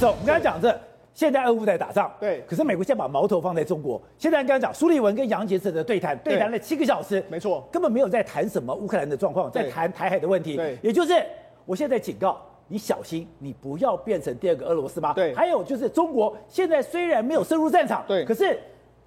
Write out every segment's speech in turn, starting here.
走，我们刚才讲这，现在俄乌在打仗，对，可是美国现在把矛头放在中国。现在刚才讲苏立文跟杨洁篪的对谈，对谈了七个小时，没错，根本没有在谈什么乌克兰的状况，在谈台海的问题。对，也就是我现在警告你小心，你不要变成第二个俄罗斯吧？对，还有就是中国现在虽然没有深入战场，对，可是。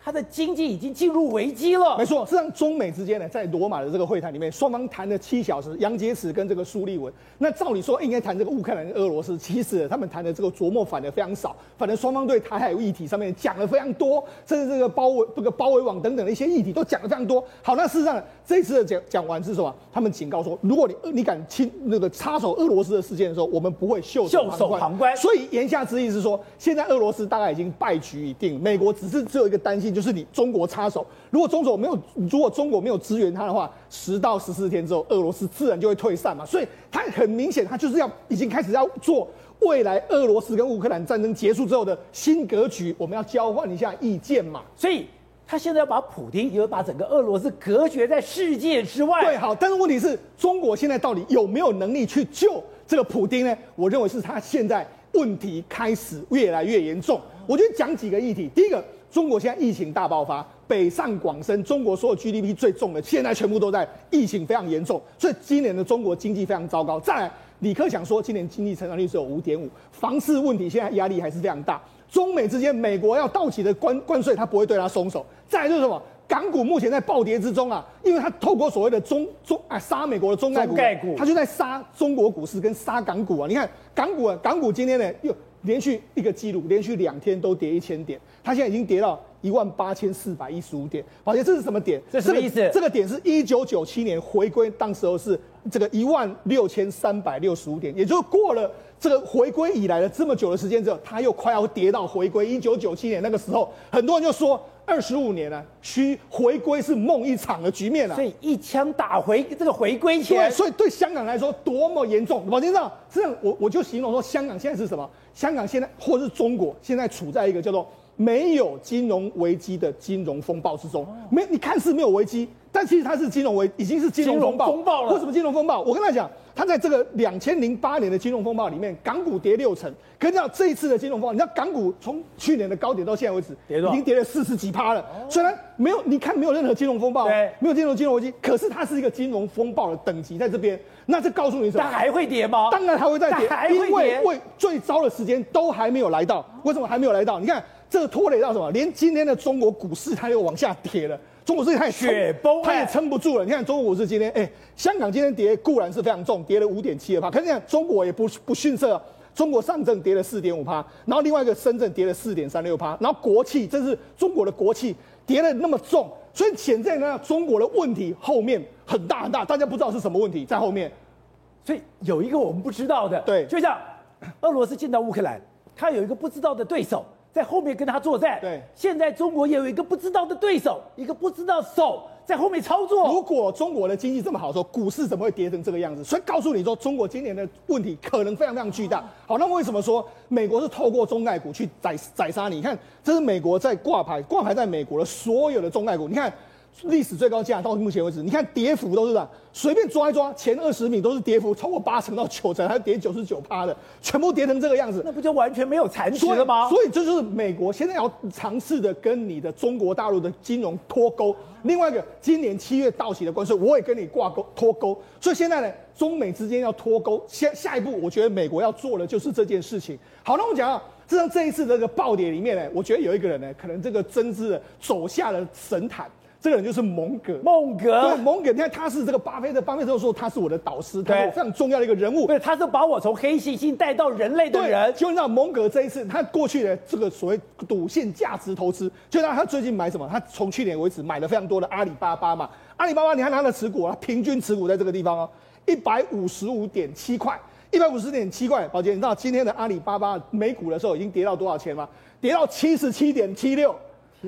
它的经济已经进入危机了。没错，实际上中美之间呢，在罗马的这个会谈里面，双方谈了七小时。杨洁篪跟这个苏利文，那照理说应该谈这个乌克兰跟俄罗斯，其实他们谈的这个琢磨反而非常少。反正双方对台海议题上面讲了非常多，甚至这个包围这个包围网等等的一些议题都讲了非常多。好，那事实上这次的讲讲完是什么？他们警告说，如果你你敢亲那个插手俄罗斯的事件的时候，我们不会袖袖手旁观。所以言下之意是说，现在俄罗斯大概已经败局已定，美国只是只有一个担心，就是你中国。插手，如果中国没有，如果中国没有支援他的话，十到十四天之后，俄罗斯自然就会退散嘛。所以他很明显，他就是要已经开始要做未来俄罗斯跟乌克兰战争结束之后的新格局，我们要交换一下意见嘛。所以他现在要把普京，也要把整个俄罗斯隔绝在世界之外。对，好，但是问题是，中国现在到底有没有能力去救这个普丁呢？我认为是他现在问题开始越来越严重。我觉得讲几个议题，第一个。中国现在疫情大爆发，北上广深，中国所有 GDP 最重的，现在全部都在疫情非常严重，所以今年的中国经济非常糟糕。再来，李克强说今年经济成长率只有五点五，房市问题现在压力还是非常大。中美之间，美国要到期的关关税，他不会对他松手。再来就是什么，港股目前在暴跌之中啊，因为他透过所谓的中中啊杀美国的中概股，股，他就在杀中国股市跟杀港股啊。你看港股啊，港股今天呢又。连续一个记录，连续两天都跌一千点，它现在已经跌到一万八千四百一十五点。宝杰，这是什么点？这是什么意思？这个、这个点是一九九七年回归，当时候是这个一万六千三百六十五点，也就是过了这个回归以来的这么久的时间之后，它又快要跌到回归一九九七年那个时候，很多人就说。二十五年了、啊，需回归是梦一场的局面了、啊。所以一枪打回这个回归前，所以对香港来说多么严重。宝杰知道，这样我我就形容说，香港现在是什么？香港现在或是中国现在处在一个叫做没有金融危机的金融风暴之中。没，你看似没有危机。但其实它是金融危，已经是金融风暴，风暴了。为什么金融风暴？我跟他讲，他在这个两千零八年的金融风暴里面，港股跌六成。可是你知道这一次的金融风暴，你知道港股从去年的高点到现在为止，跌已经跌了四十几趴了。哦、虽然没有，你看没有任何金融风暴，对，没有金融金融危机，可是它是一个金融风暴的等级在这边。那这告诉你什么？它还会跌吗？当然还会再跌，因为为最糟的时间都还没有来到。为什么还没有来到？你看这个拖累到什么？连今天的中国股市它又往下跌了。中国股市它也雪崩，它也撑不住了。你看中国股市今天，哎、欸，香港今天跌固然是非常重，跌了五点七二趴。可是你看中国也不不逊色，中国上证跌了四点五趴，然后另外一个深圳跌了四点三六趴，然后国企，这是中国的国企跌了那么重，所以潜在呢，中国的问题后面很大很大，大家不知道是什么问题在后面。所以有一个我们不知道的，对，就像俄罗斯进到乌克兰，它有一个不知道的对手。在后面跟他作战。对，现在中国也有一个不知道的对手，一个不知道手在后面操作。如果中国的经济这么好的时候，股市怎么会跌成这个样子？所以告诉你说，中国今年的问题可能非常非常巨大。好，那为什么说美国是透过中概股去宰宰杀你？你看，这是美国在挂牌挂牌在美国的所有的中概股，你看。历史最高价到目前为止，你看跌幅都是这样，随便抓一抓，前二十名都是跌幅超过八成到九成，还跌九十九趴的，全部跌成这个样子，那不就完全没有残局了吗？所以这就是美国现在要尝试的跟你的中国大陆的金融脱钩。另外一个，今年七月到期的关税，我也跟你挂钩脱钩。所以现在呢，中美之间要脱钩，下下一步，我觉得美国要做的就是这件事情。好，那我们讲啊，就像这一次这个暴跌里面呢，我觉得有一个人呢，可能这个真是走下了神坛。这个人就是蒙格，蒙格，对，蒙格，你看他是这个巴菲特，巴菲特说他是我的导师，他是非常重要的一个人物，对，他是把我从黑猩猩带到人类的人。就让蒙格这一次，他过去的这个所谓赌性价值投资，就让他最近买什么？他从去年为止买了非常多的阿里巴巴嘛，阿里巴巴你看他的持股啊，平均持股在这个地方哦，一百五十五点七块，一百五十点七块。宝杰，你知道今天的阿里巴巴每股的时候已经跌到多少钱吗？跌到七十七点七六。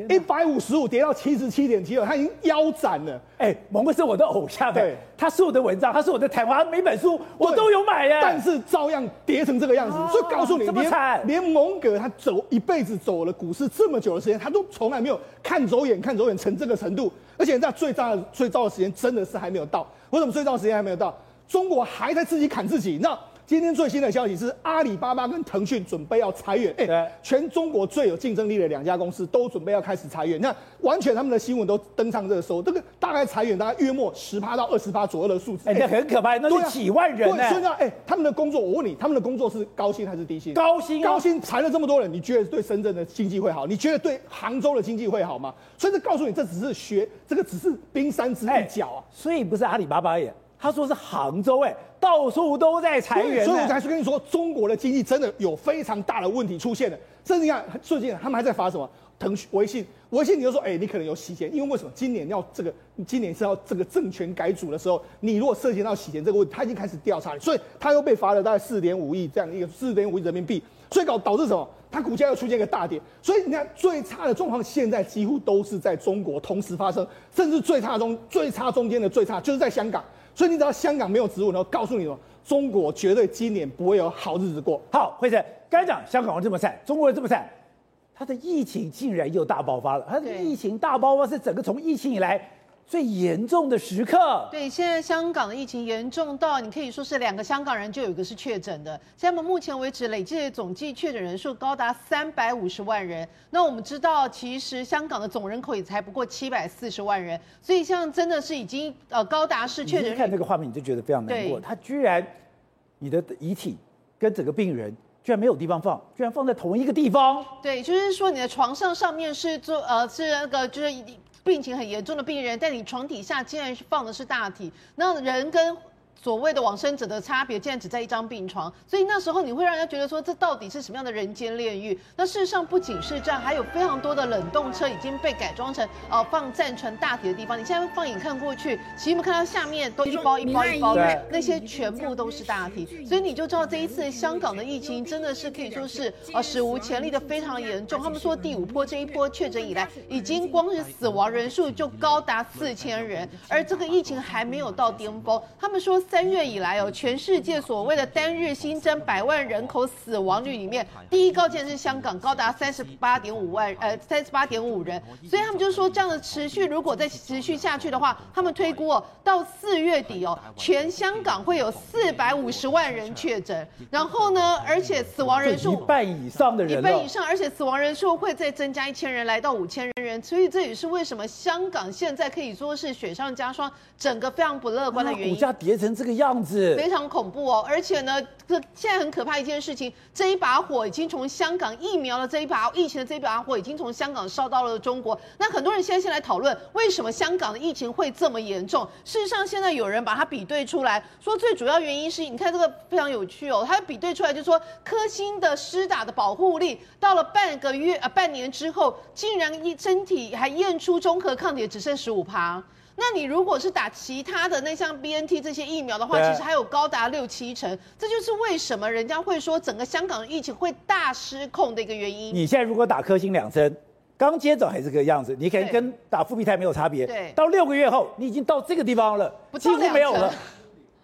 一百五十五跌到七十七点七二，他已经腰斩了。哎、欸，蒙哥是我的偶像，对，他是我的文章，他是我的谈话，每本书我都有买耶。但是照样跌成这个样子，啊、所以告诉你，连连蒙哥他走一辈子走了股市这么久的时间，他都从来没有看走眼看走眼成这个程度。而且在最糟的最糟的时间真的是还没有到。为什么最糟的时间还没有到？中国还在自己砍自己。那今天最新的消息是，阿里巴巴跟腾讯准备要裁员。哎、欸，全中国最有竞争力的两家公司都准备要开始裁员。那完全他们的新闻都登上热搜。这个大概裁员大概约莫十趴到二十趴左右的数字。哎、欸，那很可怕，那是几万人呢、欸。所以呢，哎、欸，他们的工作，我问你，他们的工作是高薪还是低薪？高薪、啊，高薪裁了这么多人，你觉得对深圳的经济会好？你觉得对杭州的经济会好吗？所以这告诉你，这只是学，这个只是冰山之一角啊。所以不是阿里巴巴耶。他说是杭州，哎，到处都在裁员，所以我才是跟你说，中国的经济真的有非常大的问题出现了。甚至你看，最近他们还在发什么？腾讯、微信、微信，你就说，哎，你可能有洗钱，因为为什么？今年要这个，今年是要这个政权改组的时候，你如果涉及到洗钱这个问题，他已经开始调查了，所以他又被罚了大概四点五亿这样一个四点五亿人民币，所以搞导致什么？它股价又出现一个大跌，所以你看最差的状况现在几乎都是在中国同时发生，甚至最差中最差中间的最差就是在香港。所以你只要香港没有植物，然后告诉你说，中国绝对今年不会有好日子过。好，慧诚，刚才讲香港人这么惨，中国人这么惨，他的疫情竟然又大爆发了。他的疫情大爆发是整个从疫情以来。最严重的时刻，对，现在香港的疫情严重到你可以说是两个香港人就有一个是确诊的。现在目前为止累计的总计确诊人数高达三百五十万人。那我们知道，其实香港的总人口也才不过七百四十万人，所以像真的是已经呃高达是确诊。你看这个画面，你就觉得非常难过。他居然，你的遗体跟整个病人居然没有地方放，居然放在同一个地方。对，就是说你的床上上面是做呃是那个就是。病情很严重的病人，在你床底下竟然是放的是大体，那人跟。所谓的往生者的差别，竟然只在一张病床，所以那时候你会让人家觉得说，这到底是什么样的人间炼狱？那事实上不仅是这样，还有非常多的冷冻车已经被改装成呃放暂存大体的地方。你现在放眼看过去，其实我们看到下面都一包一包一包的，那些全部都是大体，所以你就知道这一次香港的疫情真的是可以说是呃史无前例的非常严重。他们说第五波这一波确诊以来，已经光是死亡人数就高达四千人，而这个疫情还没有到巅峰。他们说。三月以来哦，全世界所谓的单日新增百万人口死亡率里面，第一高竟然是香港，高达三十八点五万，呃，三十八点五人。所以他们就说，这样的持续，如果再持续下去的话，他们推估哦，到四月底哦，全香港会有四百五十万人确诊，然后呢，而且死亡人数一半以上的人，一半以上，而且死亡人数会再增加一千人，来到五千人。所以这也是为什么香港现在可以说是雪上加霜，整个非常不乐观的原因。股价跌成这个样子，非常恐怖哦！而且呢，这现在很可怕一件事情，这一把火已经从香港疫苗的这一把疫情的这一把火，已经从香港烧到了中国。那很多人现在先来讨论，为什么香港的疫情会这么严重？事实上，现在有人把它比对出来，说最主要原因是，你看这个非常有趣哦，它比对出来就说，科兴的施打的保护力到了半个月呃半年之后，竟然一身体还验出中和抗体只剩十五趴。那你如果是打其他的那像 BNT 这些疫苗的话，其实还有高达六七成，这就是为什么人家会说整个香港的疫情会大失控的一个原因。你现在如果打科兴两针，刚接种还是这个样子，你可能跟打复必泰没有差别。对，到六个月后，你已经到这个地方了，几乎没有了，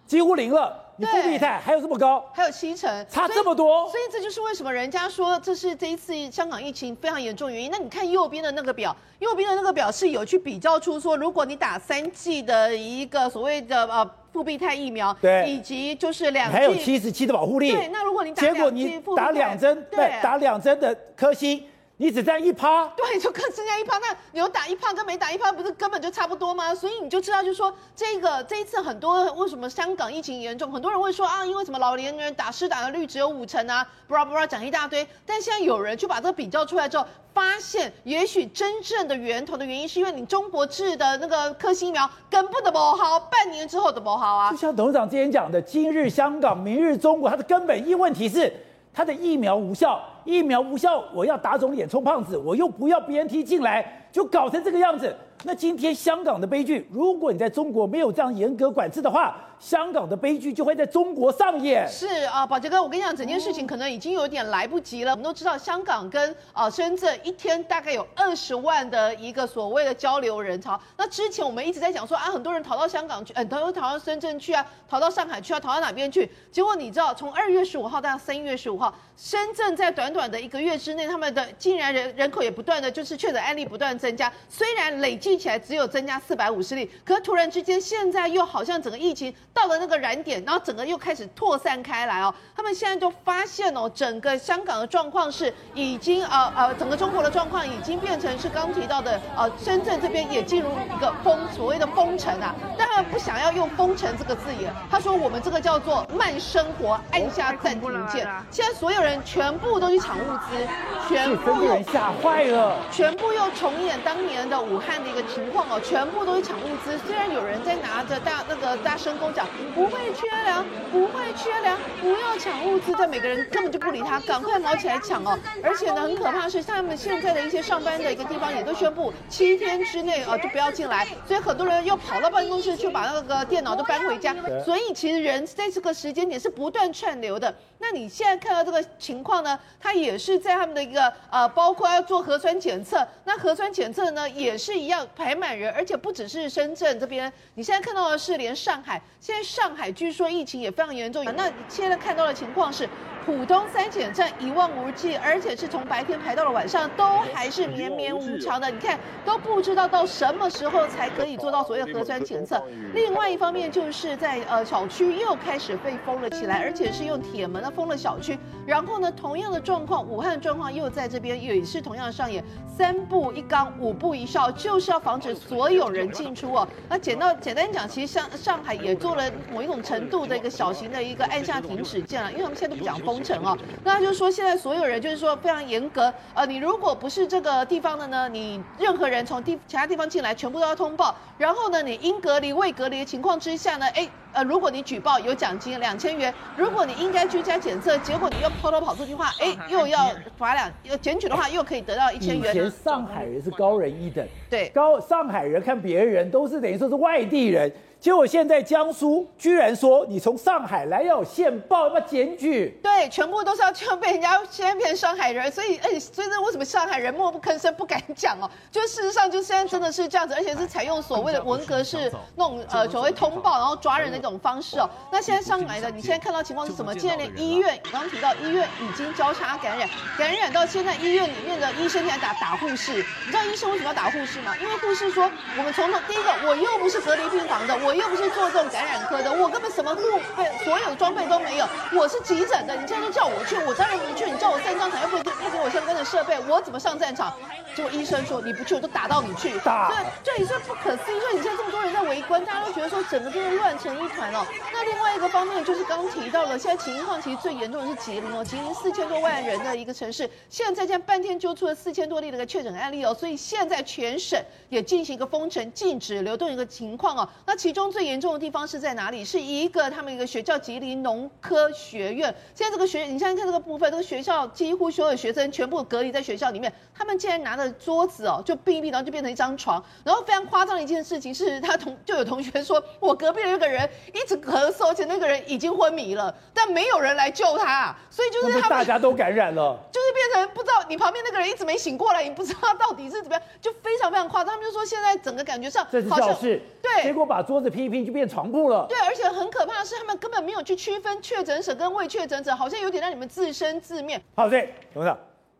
几乎零了。你复必泰还有这么高，还有七成，差这么多，所以，所以这就是为什么人家说这是这一次香港疫情非常严重的原因。那你看右边的那个表，右边的那个表是有去比较出说，如果你打三剂的一个所谓的呃复必泰疫苗，对，以及就是两剂，还有七十七的保护力，对，那如果你打结果你打两针，对，打两针的科兴。你只占一趴，对，就更剩下一趴。那你有打一趴跟没打一趴，不是根本就差不多吗？所以你就知道，就是说这个这一次很多为什么香港疫情严重，很多人会说啊，因为什么老年人打施打的率只有五成啊，布拉布拉讲一大堆。但现在有人就把这个比较出来之后，发现也许真正的源头的原因是因为你中国制的那个科兴疫苗根本的不好，半年之后的不好啊。就像董事长之前讲的，今日香港，明日中国，它的根本一问题是他的疫苗无效。疫苗无效，我要打肿脸充胖子，我又不要 BNT 进来，就搞成这个样子。那今天香港的悲剧，如果你在中国没有这样严格管制的话，香港的悲剧就会在中国上演。是啊，宝杰哥，我跟你讲，整件事情可能已经有点来不及了。我们都知道，香港跟啊深圳一天大概有二十万的一个所谓的交流人潮。那之前我们一直在讲说啊，很多人逃到香港去，很多人逃到深圳去啊，逃到上海去啊，逃到哪边去？结果你知道，从二月十五号到三月十五号，深圳在短短的一个月之内，他们的竟然人人口也不断的就是确诊案例不断增加，虽然累计起来只有增加四百五十例，可是突然之间现在又好像整个疫情到了那个燃点，然后整个又开始扩散开来哦。他们现在就发现哦，整个香港的状况是已经呃呃，整个中国的状况已经变成是刚提到的呃，深圳这边也进入一个封所谓的封城啊，但他们不想要用封城这个字眼，他说我们这个叫做慢生活，按下暂停键。现在所有人全部都去抢物资，全部又吓坏了，全部又重演当年的武汉的一个情况哦，全部都是抢物资。虽然有人在拿着大那个大声公讲。不会缺粮，不会缺粮，不要抢物资，但每个人根本就不理他，赶快毛起来抢哦！而且呢，很可怕是，像他们现在的一些上班的一个地方，也都宣布七天之内哦就不要进来，所以很多人又跑到办公室去把那个电脑都搬回家。所以其实人在这个时间点是不断串流的。那你现在看到这个情况呢，他也是在他们的一个呃，包括要做核酸检测，那核酸检测呢也是一样排满人，而且不只是深圳这边，你现在看到的是连上海，现在上海据说疫情也非常严重。那现在看到的情况是，浦东三检站一望无际，而且是从白天排到了晚上，都还是绵绵无常的。你看都不知道到什么时候才可以做到所谓的核酸检测。另外一方面就是在呃小区又开始被封了起来，而且是用铁门的。封了小区，然后呢，同样的状况，武汉的状况又在这边也是同样上演，三步一岗，五步一哨，就是要防止所有人进出哦。那简到 简单讲，其实像上海也做了某一种程度的一个小型的一个按下停止键了，因为他们现在都不讲封工程哦。那就是说，现在所有人就是说非常严格，呃，你如果不是这个地方的呢，你任何人从地其他地方进来，全部都要通报。然后呢，你应隔离未隔离的情况之下呢，哎。呃，如果你举报有奖金两千元，如果你应该居家检测，结果你又偷偷跑出去的话，哎，又要罚两，要检举的话又可以得到一千元。以前上海人是高人一等，对，高上海人看别人都是等于说是外地人。结果现在江苏居然说你从上海来要有线报，要不要检举？对，全部都是要就被人家先骗上海人，所以哎，所以这为什么上海人默不吭声不敢讲哦？就事实上就现在真的是这样子，而且是采用所谓的文革式那种呃所谓通报然后抓人的一种方式哦。那现在上来的你现在看到情况是什么？现在连医院，刚刚提到医院已经交叉感染，感染到现在医院里面的医生还打打护士。你知道医生为什么要打护士吗？因为护士说我们从头第一个我又不是隔离病房的，我。又不是做这种感染科的，我根本什么护备，所有的装备都没有。我是急诊的，你现在就叫我去，我当然不去。你叫我上战场，又不给不给我相关的设备，我怎么上战场？结果医生说你不去，我就打到你去。打，对，这也是不可思议。所以你现在这么多人在围观，大家都觉得说整个就是乱成一团哦。那另外一个方面就是刚提到了，现在情况其实最严重的是吉林哦，吉林四千多万人的一个城市，现在这样半天揪出了四千多例的一个确诊案例哦，所以现在全省也进行一个封城、禁止流动一个情况哦。那其中最严重的地方是在哪里？是一个他们一个学校，吉林农科学院。现在这个学，你现在看这个部分，这个学校几乎所有学生全部隔离在学校里面。他们竟然拿着桌子哦，就并一并，然后就变成一张床。然后非常夸张的一件事情是，他同就有同学说，我隔壁的那个人一直咳嗽，而且那个人已经昏迷了，但没有人来救他，所以就是他们大家都感染了，就是变成不知道你旁边那个人一直没醒过来，你不知道到底是怎么样，就非常非常夸张。他们就说现在整个感觉上，这是教室，对，结果把桌子拼一拼就变床铺了。对，而且很可怕的是，他们根本没有去区分确诊者跟未确诊者，好像有点让你们自生自灭。好，对，董事长，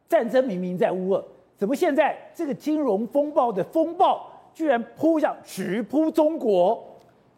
战争明明在乌俄，怎么现在这个金融风暴的风暴居然扑向直扑中国？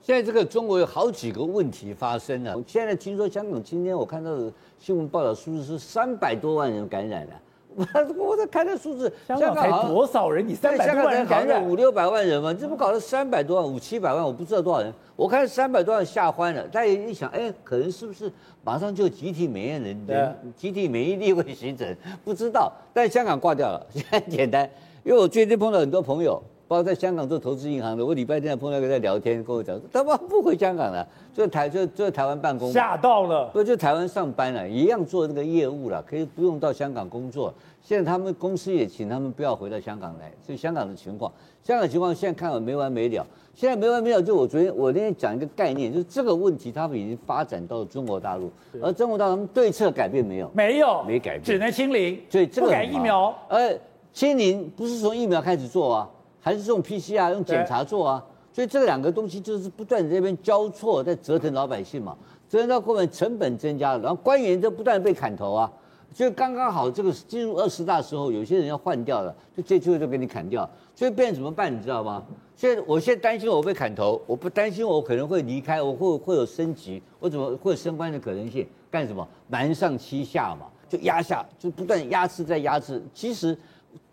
现在这个中国有好几个问题发生了。现在听说香港今天我看到的新闻报道数字是三百多万人感染了。我 我在看那数字，香港才多少人？你三百多万人感染五六百万人嘛？这不搞了三百多万五七百万？我不知道多少人。我看三百多万吓坏了，大家一想，哎，可能是不是马上就集体免疫人人集体免疫力会形成？不知道。但香港挂掉了，现在很简单，因为我最近碰到很多朋友。包括在香港做投资银行的，我礼拜天碰到一个在聊天，跟我讲说，他妈不回香港了，就台就就在台湾办公，吓到了，不就台湾上班了，一样做那个业务了，可以不用到香港工作。现在他们公司也请他们不要回到香港来，所以香港的情况，香港情况现在看了没完没了。现在没完没了，就我昨天我那天讲一个概念，就是这个问题他们已经发展到了中国大陆，而中国大陆对策改变没有？没有，没改变，只能清零，所以这个不改疫苗，呃，清零不是从疫苗开始做啊。还是用 PCR 用检查做啊，所以这两个东西就是不断在这边交错，在折腾老百姓嘛，折腾到后面成本增加了，然后官员就不断被砍头啊，所以刚刚好这个进入二十大时候，有些人要换掉了，就这机会就给你砍掉，所以变成怎么办？你知道吗？现在我现在担心我被砍头，我不担心我可能会离开，我会会有升级，我怎么会有升官的可能性？干什么？难上欺下嘛，就压下，就不断压制再压制。其实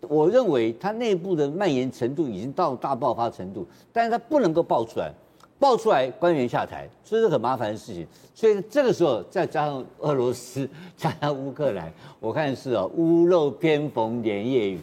我认为它内部的蔓延程度已经到大爆发程度，但是它不能够爆出来。爆出来，官员下台，这是很麻烦的事情。所以这个时候再加上俄罗斯，加上乌克兰，我看是啊，屋漏偏逢连夜雨。